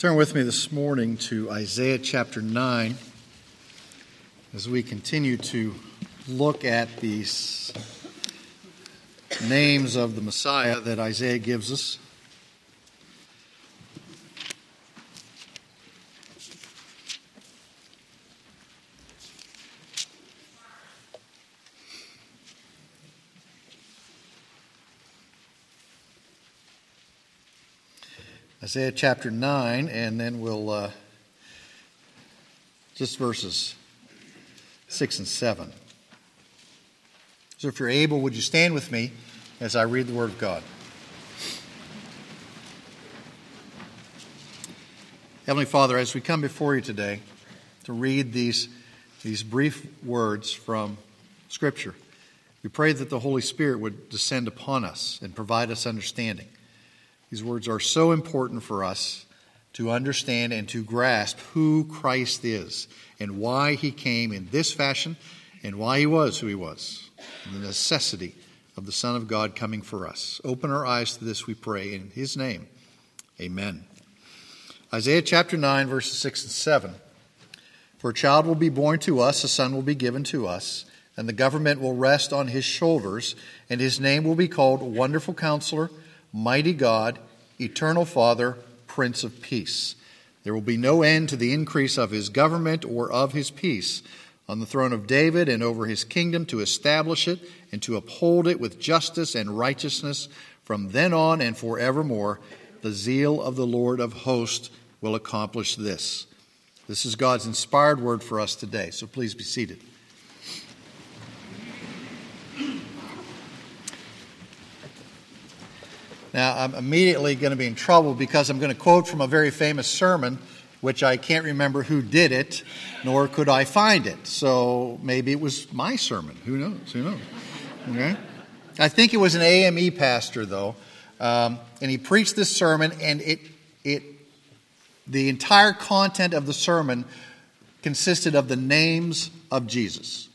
Turn with me this morning to Isaiah chapter 9 as we continue to look at these names of the Messiah that Isaiah gives us. Isaiah chapter 9, and then we'll uh, just verses 6 and 7. So if you're able, would you stand with me as I read the Word of God? Heavenly Father, as we come before you today to read these, these brief words from Scripture, we pray that the Holy Spirit would descend upon us and provide us understanding. These words are so important for us to understand and to grasp who Christ is and why he came in this fashion and why he was who he was, and the necessity of the Son of God coming for us. Open our eyes to this, we pray, in his name. Amen. Isaiah chapter 9, verses 6 and 7. For a child will be born to us, a son will be given to us, and the government will rest on his shoulders, and his name will be called Wonderful Counselor mighty God, eternal Father, Prince of Peace. There will be no end to the increase of his government or of his peace on the throne of David and over his kingdom to establish it and to uphold it with justice and righteousness from then on and forevermore. The zeal of the Lord of hosts will accomplish this. This is God's inspired word for us today, so please be seated. Now, I'm immediately going to be in trouble because I'm going to quote from a very famous sermon, which I can't remember who did it, nor could I find it. So maybe it was my sermon. Who knows? Who knows? Okay? I think it was an AME pastor, though, um, and he preached this sermon, and it, it, the entire content of the sermon consisted of the names of Jesus.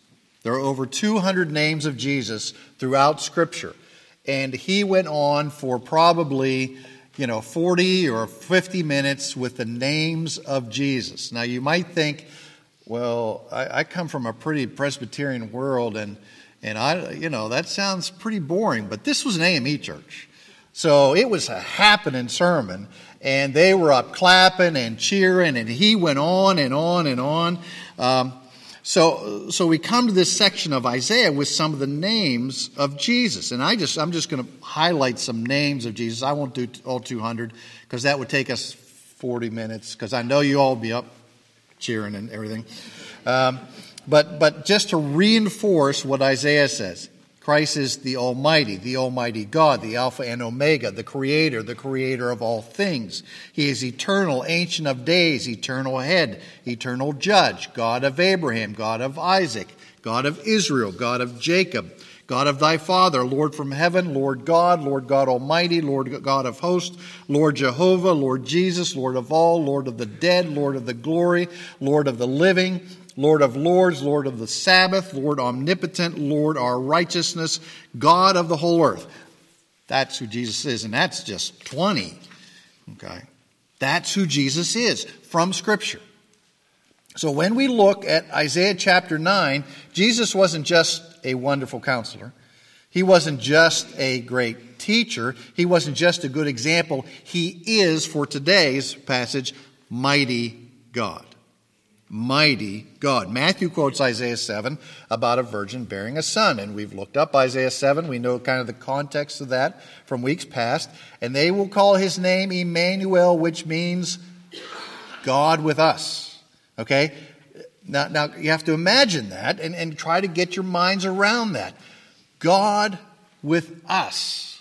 There are over 200 names of Jesus throughout Scripture. And he went on for probably, you know, 40 or 50 minutes with the names of Jesus. Now, you might think, well, I, I come from a pretty Presbyterian world, and, and I, you know, that sounds pretty boring, but this was an AME church. So it was a happening sermon, and they were up clapping and cheering, and he went on and on and on. Um, so, so we come to this section of Isaiah with some of the names of Jesus. And I just, I'm just going to highlight some names of Jesus. I won't do all 200 because that would take us 40 minutes because I know you all be up cheering and everything. Um, but, but just to reinforce what Isaiah says, Christ is the Almighty, the Almighty God, the Alpha and Omega, the Creator, the Creator of all things. He is eternal, Ancient of Days, eternal Head, eternal Judge, God of Abraham, God of Isaac, God of Israel, God of Jacob, God of thy Father, Lord from heaven, Lord God, Lord God Almighty, Lord God of hosts, Lord Jehovah, Lord Jesus, Lord of all, Lord of the dead, Lord of the glory, Lord of the living, Lord of lords, Lord of the Sabbath, Lord omnipotent, Lord our righteousness, God of the whole earth. That's who Jesus is, and that's just 20. Okay? That's who Jesus is from Scripture. So when we look at Isaiah chapter 9, Jesus wasn't just a wonderful counselor. He wasn't just a great teacher. He wasn't just a good example. He is, for today's passage, mighty God mighty God. Matthew quotes Isaiah 7 about a virgin bearing a son, and we've looked up Isaiah 7. We know kind of the context of that from weeks past. And they will call his name Emmanuel, which means God with us. Okay? Now, now you have to imagine that and, and try to get your minds around that. God with us.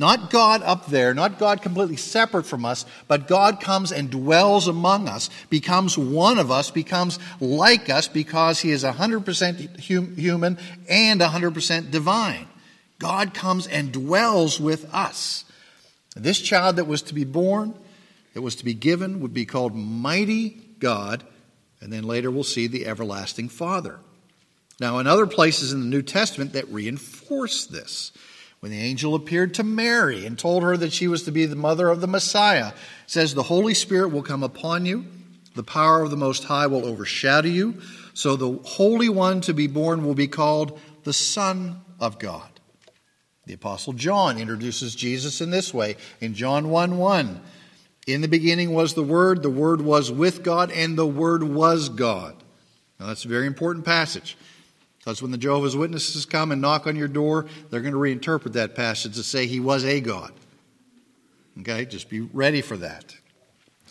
Not God up there, not God completely separate from us, but God comes and dwells among us, becomes one of us, becomes like us because he is 100% human and 100% divine. God comes and dwells with us. This child that was to be born, that was to be given, would be called Mighty God, and then later we'll see the Everlasting Father. Now, in other places in the New Testament that reinforce this, When the angel appeared to Mary and told her that she was to be the mother of the Messiah, says, The Holy Spirit will come upon you, the power of the Most High will overshadow you, so the Holy One to be born will be called the Son of God. The Apostle John introduces Jesus in this way in John 1 1. In the beginning was the Word, the Word was with God, and the Word was God. Now, that's a very important passage. Because when the Jehovah's Witnesses come and knock on your door, they're going to reinterpret that passage to say he was a God. Okay, just be ready for that.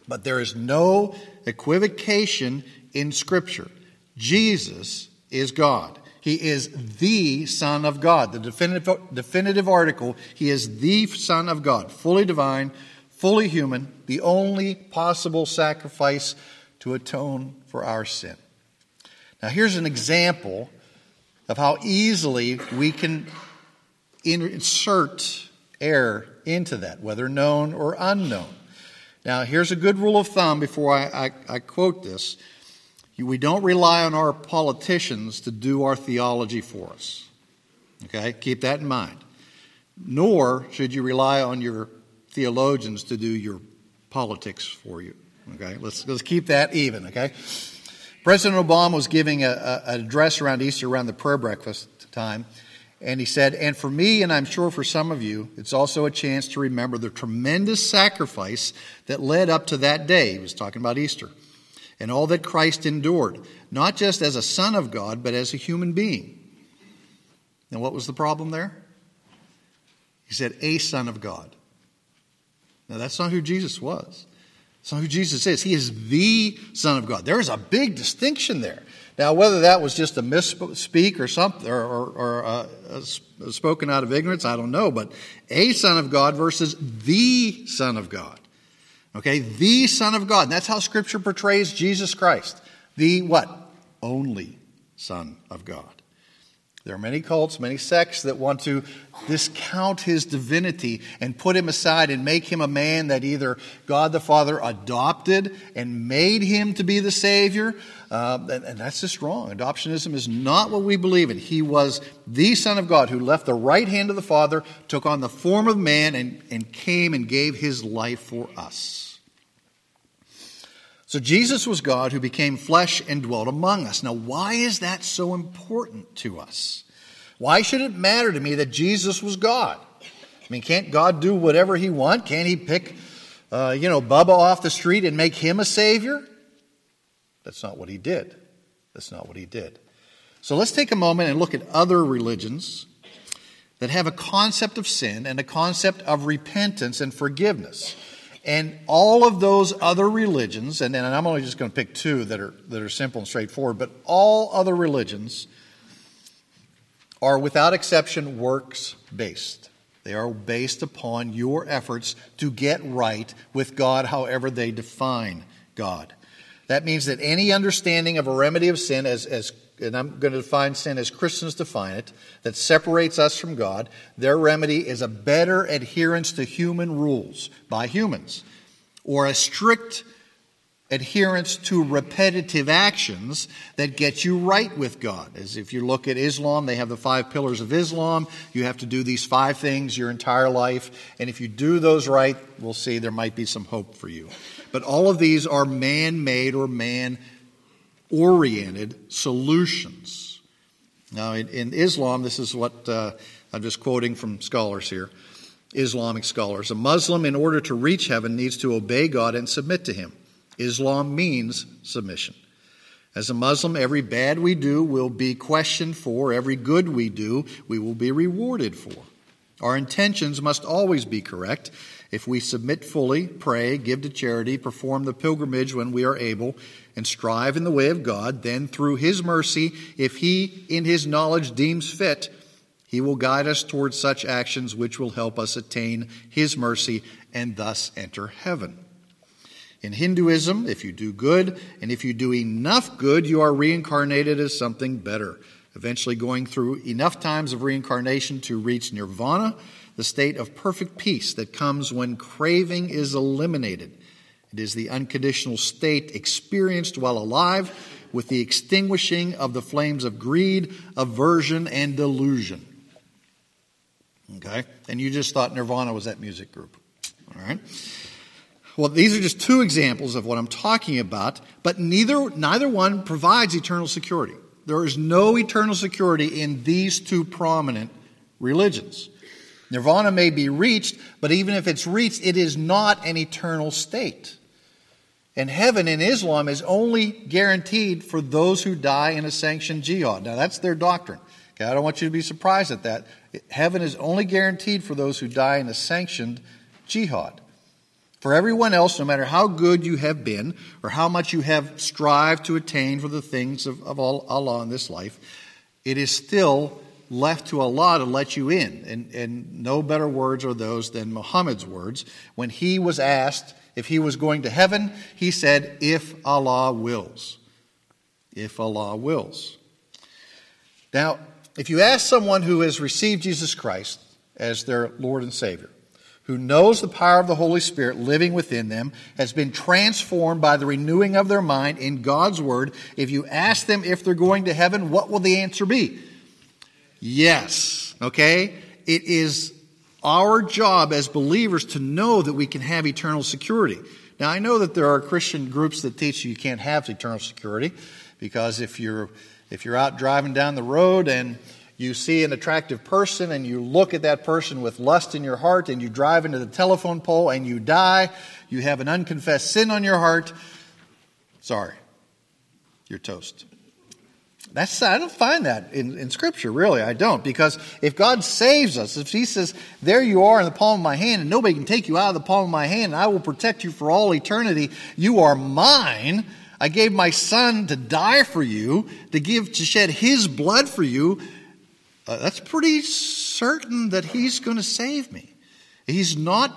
But there is no equivocation in Scripture. Jesus is God. He is the Son of God. The definitive, definitive article, He is the Son of God, fully divine, fully human, the only possible sacrifice to atone for our sin. Now, here's an example of how easily we can insert error into that, whether known or unknown. Now, here's a good rule of thumb before I, I, I quote this. We don't rely on our politicians to do our theology for us. Okay? Keep that in mind. Nor should you rely on your theologians to do your politics for you. Okay? Let's, let's keep that even. Okay? President Obama was giving a, a, address around Easter, around the prayer breakfast time, and he said, And for me, and I'm sure for some of you, it's also a chance to remember the tremendous sacrifice that led up to that day. He was talking about Easter. And all that Christ endured, not just as a son of God, but as a human being. Now, what was the problem there? He said, A son of God. Now, that's not who Jesus was. That's not who Jesus is. He is the Son of God. There is a big distinction there. Now, whether that was just a misspeak or something, or, or, or uh, uh, spoken out of ignorance, I don't know. But a Son of God versus the Son of God. Okay, the Son of God. And that's how Scripture portrays Jesus Christ. The what? Only Son of God. There are many cults, many sects that want to discount his divinity and put him aside and make him a man that either God the Father adopted and made him to be the Savior. Uh, and, and that's just wrong. Adoptionism is not what we believe in. He was the Son of God who left the right hand of the Father, took on the form of man, and, and came and gave his life for us. So Jesus was God who became flesh and dwelt among us. Now, why is that so important to us? Why should it matter to me that Jesus was God? I mean, can't God do whatever he wants? Can't he pick, uh, you know, Bubba off the street and make him a savior? That's not what he did. That's not what he did. So let's take a moment and look at other religions that have a concept of sin and a concept of repentance and forgiveness. And all of those other religions, and, and I'm only just going to pick two that are, that are simple and straightforward, but all other religions are without exception works based. They are based upon your efforts to get right with God, however they define God. That means that any understanding of a remedy of sin, as, as and I'm going to define sin as Christians define it, that separates us from God, their remedy is a better adherence to human rules by humans, or a strict adherence to repetitive actions that get you right with God. As if you look at Islam, they have the five pillars of Islam. You have to do these five things your entire life. And if you do those right, we'll see there might be some hope for you. But all of these are man made or man oriented solutions. Now, in, in, Islam, this is what uh, I'm just quoting from scholars here Islamic scholars. A Muslim, in order to reach heaven, needs to obey God and submit to Him. Islam means submission. As a Muslim, every bad we do will be questioned for, every good we do, we will be rewarded for. Our intentions must always be correct. If we submit fully, pray, give to charity, perform the pilgrimage when we are able, and strive in the way of God, then through His mercy, if He in His knowledge deems fit, He will guide us towards such actions which will help us attain His mercy and thus enter heaven. In Hinduism, if you do good, and if you do enough good, you are reincarnated as something better, eventually going through enough times of reincarnation to reach nirvana, the state of perfect peace that comes when craving is eliminated it is the unconditional state experienced while alive with the extinguishing of the flames of greed, aversion, and delusion. Okay? And you just thought Nirvana was that music group. All right? Well, these are just two examples of what I'm talking about, but neither, neither one provides eternal security. There is no eternal security in these two prominent religions. Nirvana may be reached, but even if it's reached, it is not an eternal state. And heaven in Islam is only guaranteed for those who die in a sanctioned jihad. Now, that's their doctrine. Okay, I don't want you to be surprised at that. Heaven is only guaranteed for those who die in a sanctioned jihad. For everyone else, no matter how good you have been or how much you have strived to attain for the things of, of Allah in this life, it is still left to Allah to let you in. And, and no better words are those than Muhammad's words. When he was asked if he was going to heaven, he said, If Allah wills. If Allah wills. Now, if you ask someone who has received Jesus Christ as their Lord and Savior, who knows the power of the Holy Spirit living within them, has been transformed by the renewing of their mind in God's Word, if you ask them if they're going to heaven, what will the answer be? Yes. Okay? It is our job as believers to know that we can have eternal security. Now, I know that there are Christian groups that teach you you can't have eternal security because if you're if you're out driving down the road and you see an attractive person and you look at that person with lust in your heart and you drive into the telephone pole and you die, you have an unconfessed sin on your heart, sorry, you're toast. That's, I don't find that in, in Scripture, really. I don't. Because if God saves us, if He says, There you are in the palm of my hand, and nobody can take you out of the palm of my hand, and I will protect you for all eternity, you are mine. I gave my son to die for you, to give, to shed his blood for you uh, that's pretty certain that he's going to save me. He's not,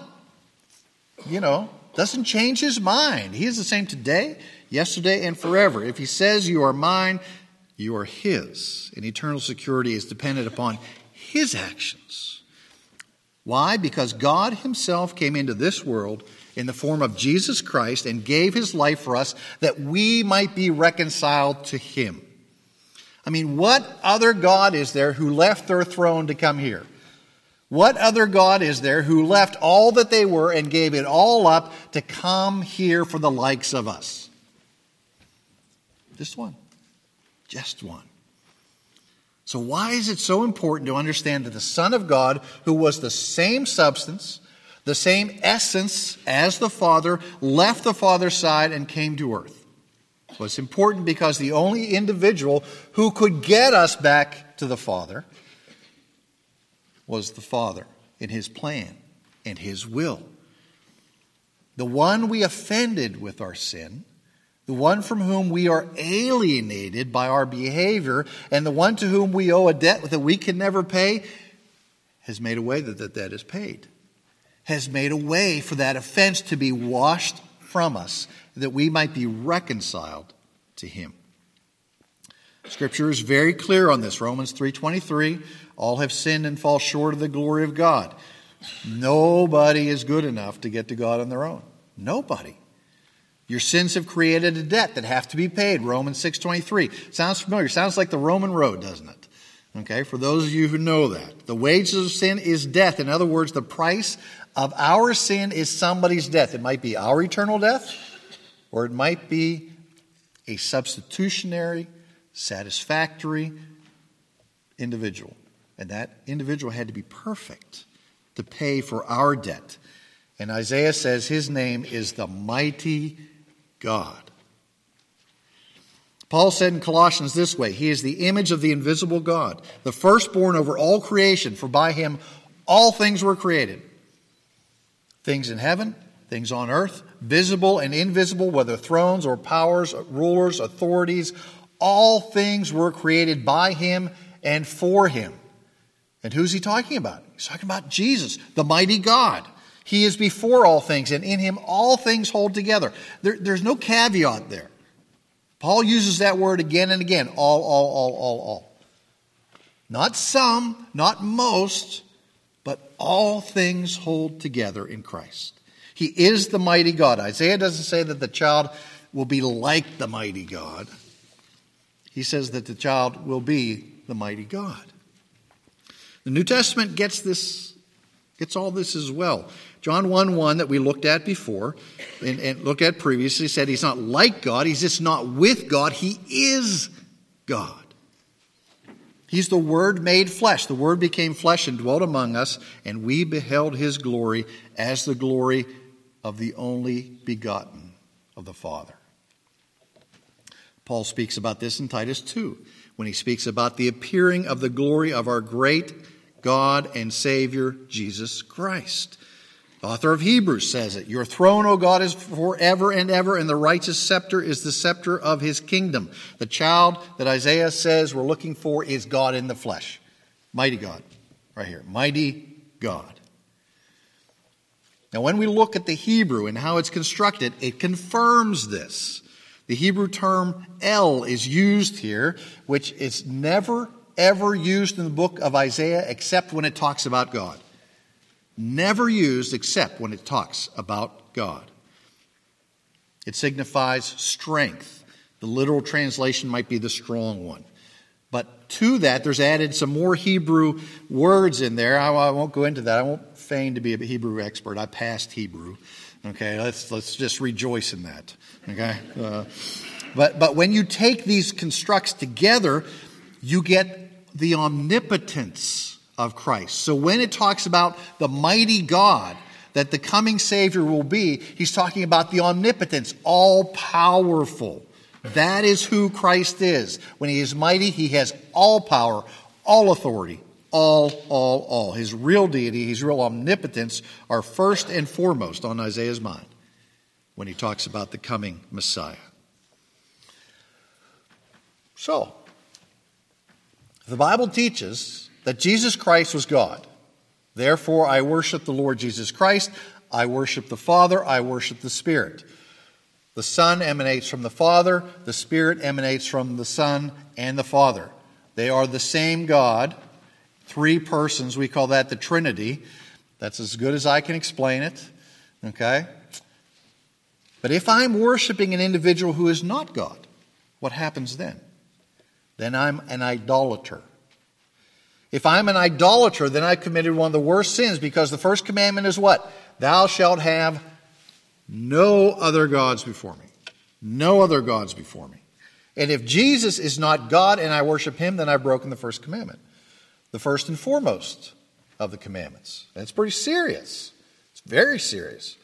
you know, doesn't change his mind. He is the same today, yesterday, and forever. If he says you are mine, you are his. And eternal security is dependent upon his actions. Why? Because God himself came into this world in the form of Jesus Christ and gave his life for us that we might be reconciled to him. I mean, what other God is there who left their throne to come here? What other God is there who left all that they were and gave it all up to come here for the likes of us? Just one. Just one. So, why is it so important to understand that the Son of God, who was the same substance, the same essence as the Father, left the Father's side and came to earth? Well, it's important because the only individual who could get us back to the Father was the Father in His plan and His will. The one we offended with our sin, the one from whom we are alienated by our behavior, and the one to whom we owe a debt that we can never pay, has made a way that that debt is paid, has made a way for that offense to be washed from us that we might be reconciled to him. Scripture is very clear on this. Romans 3:23, all have sinned and fall short of the glory of God. Nobody is good enough to get to God on their own. Nobody. Your sins have created a debt that have to be paid. Romans 6:23. Sounds familiar. Sounds like the Roman road, doesn't it? Okay, for those of you who know that. The wages of sin is death. In other words, the price of our sin is somebody's death. It might be our eternal death, or it might be a substitutionary, satisfactory individual. And that individual had to be perfect to pay for our debt. And Isaiah says his name is the mighty God. Paul said in Colossians this way He is the image of the invisible God, the firstborn over all creation, for by him all things were created. Things in heaven things on earth, visible and invisible, whether thrones or powers, rulers, authorities, all things were created by him and for him. And who's he talking about? He's talking about Jesus, the mighty God. He is before all things, and in him all things hold together. There, there's no caveat there. Paul uses that word again and again all, all, all, all, all. Not some, not most, but all things hold together in Christ. He is the mighty God. Isaiah doesn't say that the child will be like the mighty God. He says that the child will be the mighty God. The New Testament gets this, gets all this as well. John 1 1 that we looked at before and, and looked at previously said he's not like God, he's just not with God, he is God. He's the Word made flesh. The Word became flesh and dwelt among us, and we beheld his glory as the glory of the only begotten of the Father. Paul speaks about this in Titus 2 when he speaks about the appearing of the glory of our great God and Savior, Jesus Christ. The author of Hebrews says it Your throne, O God, is forever and ever, and the righteous scepter is the scepter of his kingdom. The child that Isaiah says we're looking for is God in the flesh. Mighty God, right here. Mighty God. Now, when we look at the Hebrew and how it's constructed, it confirms this. The Hebrew term El is used here, which is never, ever used in the book of Isaiah except when it talks about God. Never used except when it talks about God. It signifies strength. The literal translation might be the strong one. But to that, there's added some more Hebrew words in there. I, I won't go into that. I won't feign to be a Hebrew expert. I passed Hebrew. Okay, let's, let's just rejoice in that. Okay? Uh, but, but when you take these constructs together, you get the omnipotence of Christ. So when it talks about the mighty God that the coming Savior will be, he's talking about the omnipotence, all powerful. That is who Christ is. When he is mighty, he has all power, all authority, all, all, all. His real deity, his real omnipotence are first and foremost on Isaiah's mind when he talks about the coming Messiah. So, the Bible teaches that Jesus Christ was God. Therefore, I worship the Lord Jesus Christ. I worship the Father. I worship the Spirit. The Son emanates from the Father. The Spirit emanates from the Son and the Father. They are the same God, three persons. We call that the Trinity. That's as good as I can explain it. Okay? But if I'm worshiping an individual who is not God, what happens then? Then I'm an idolater. If I'm an idolater, then I've committed one of the worst sins because the first commandment is what? Thou shalt have no other gods before me. No other gods before me. And if Jesus is not God and I worship him, then I've broken the first commandment. The first and foremost of the commandments. That's pretty serious. It's very serious.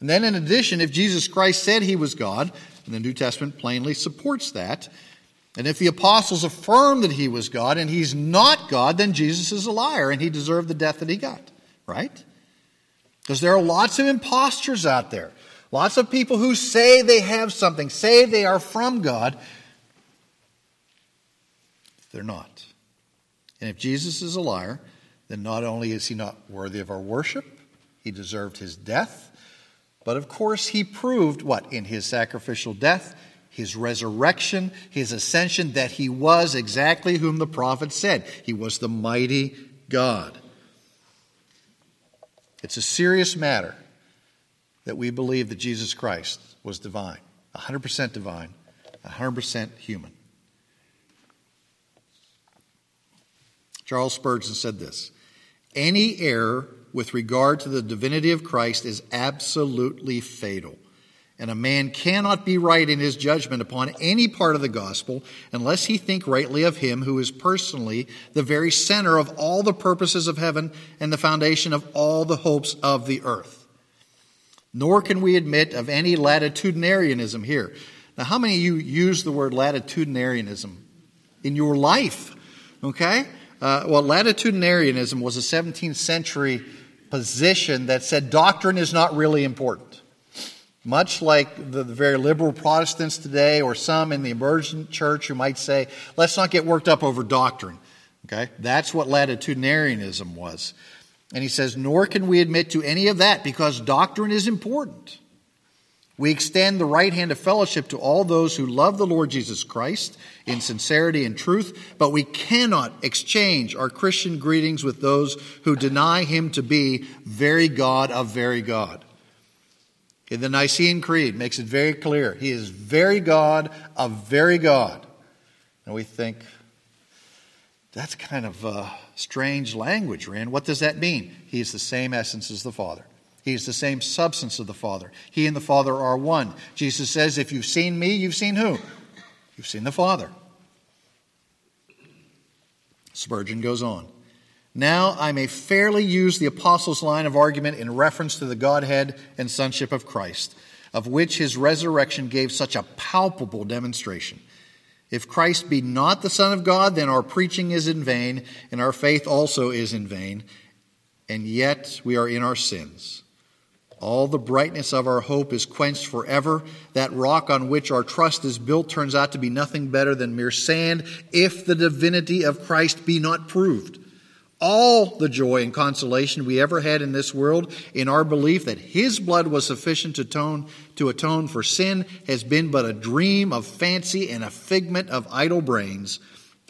And then, in addition, if Jesus Christ said he was God, and the New Testament plainly supports that, and if the apostles affirm that he was God and he's not God, then Jesus is a liar and he deserved the death that he got, right? Because there are lots of imposters out there. Lots of people who say they have something, say they are from God. They're not. And if Jesus is a liar, then not only is he not worthy of our worship, he deserved his death, but of course, he proved what? In his sacrificial death, his resurrection, his ascension, that he was exactly whom the prophet said. He was the mighty God. It's a serious matter that we believe that Jesus Christ was divine, 100% divine, 100% human. Charles Spurgeon said this Any error with regard to the divinity of Christ is absolutely fatal. And a man cannot be right in his judgment upon any part of the gospel unless he think rightly of him who is personally the very center of all the purposes of heaven and the foundation of all the hopes of the earth. Nor can we admit of any latitudinarianism here. Now, how many of you use the word latitudinarianism in your life? Okay? Uh, well, latitudinarianism was a 17th century position that said doctrine is not really important. Much like the, the, very liberal Protestants today, or some in the emergent church who might say, let's not get worked up over doctrine. Okay? That's what latitudinarianism was. And he says, nor can we admit to any of that because doctrine is important. We extend the right hand of fellowship to all those who love the Lord Jesus Christ in sincerity and truth, but we cannot exchange our Christian greetings with those who deny him to be very God of very God. In the Nicene Creed makes it very clear. He is very God of very God. And we think, That's kind of uh, strange language, Rand. What does that mean? He is the same essence as the Father. He is the same substance of the Father. He and the Father are one. Jesus says, If you've seen me, you've seen who? You've seen the Father. Spurgeon goes on. Now I may fairly use the apostles' line of argument in reference to the Godhead and sonship of Christ, of which his resurrection gave such a palpable demonstration. If Christ be not the Son of God, then our preaching is in vain, and our faith also is in vain, and yet we are in our sins. All the brightness of our hope is quenched forever. That rock on which our trust is built turns out to be nothing better than mere sand if the divinity of Christ be not proved all the joy and consolation we ever had in this world in our belief that his blood was sufficient to atone, to atone for sin has been but a dream of fancy and a figment of idle brains.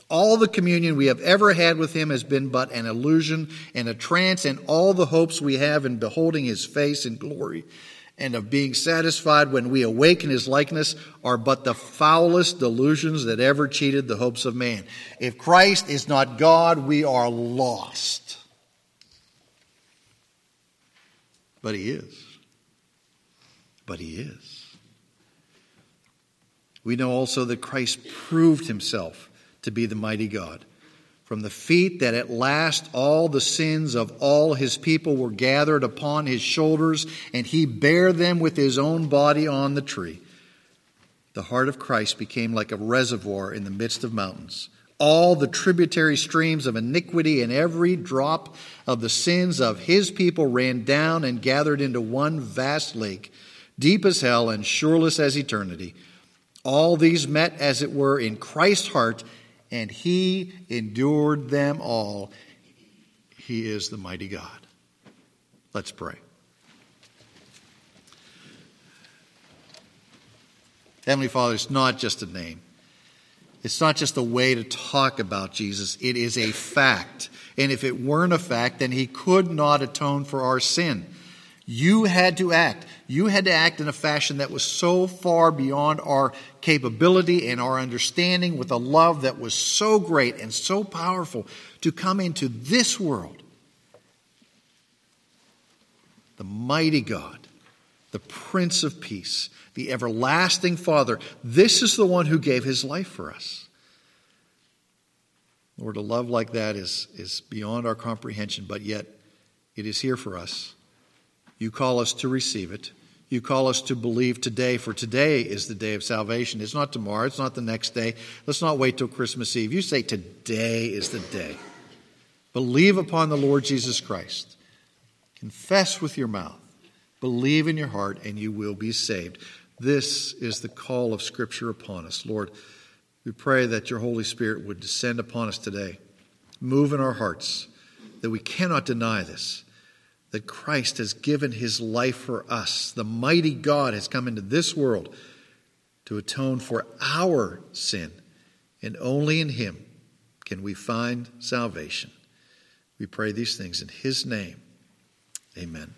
All the communion we have ever had with him has been but an illusion and a trance, and all the hopes we have in beholding his face in glory and of being satisfied when we awaken his likeness are but the foulest delusions that ever cheated the hopes of man. If Christ is not God, we are lost. But he is. But he is. We know also that Christ proved himself to be the mighty God from the feet that at last all the sins of all his people were gathered upon his shoulders, and he bare them with his own body on the tree. The heart of Christ became like a reservoir in the midst of mountains. All the tributary streams of iniquity and every drop of the sins of his people ran down and gathered into one vast lake, deep as hell and shoreless as eternity. All these met, as it were, in Christ's heart and he endured them all. He is the mighty God. Let's pray. Heavenly Father, it's not just a name. It's not just a way to talk about Jesus. It is a fact. And if it weren't a fact, then he could not atone for our sin. You had to act. You had to act in a fashion that was so far beyond our capability and our understanding with a love that was so great and so powerful to come into this world. The mighty God, the Prince of Peace, the everlasting Father. This is the one who gave his life for us. Lord, a love like that is, is beyond our comprehension, but yet it is here for us. You call us to receive it. You call us to believe today, for today is the day of salvation. It's not tomorrow, it's not the next day. Let's not wait till Christmas Eve. You say today is the day. Believe upon the Lord Jesus Christ. Confess with your mouth. Believe in your heart, and you will be saved. This is the call of Scripture upon us. Lord, we pray that your Holy Spirit would descend upon us today, move in our hearts, that we cannot deny this that Christ has given his life for us. The mighty God has come into this world to atone for our sin, and only in him can we find salvation. We pray these things in his name. Amen.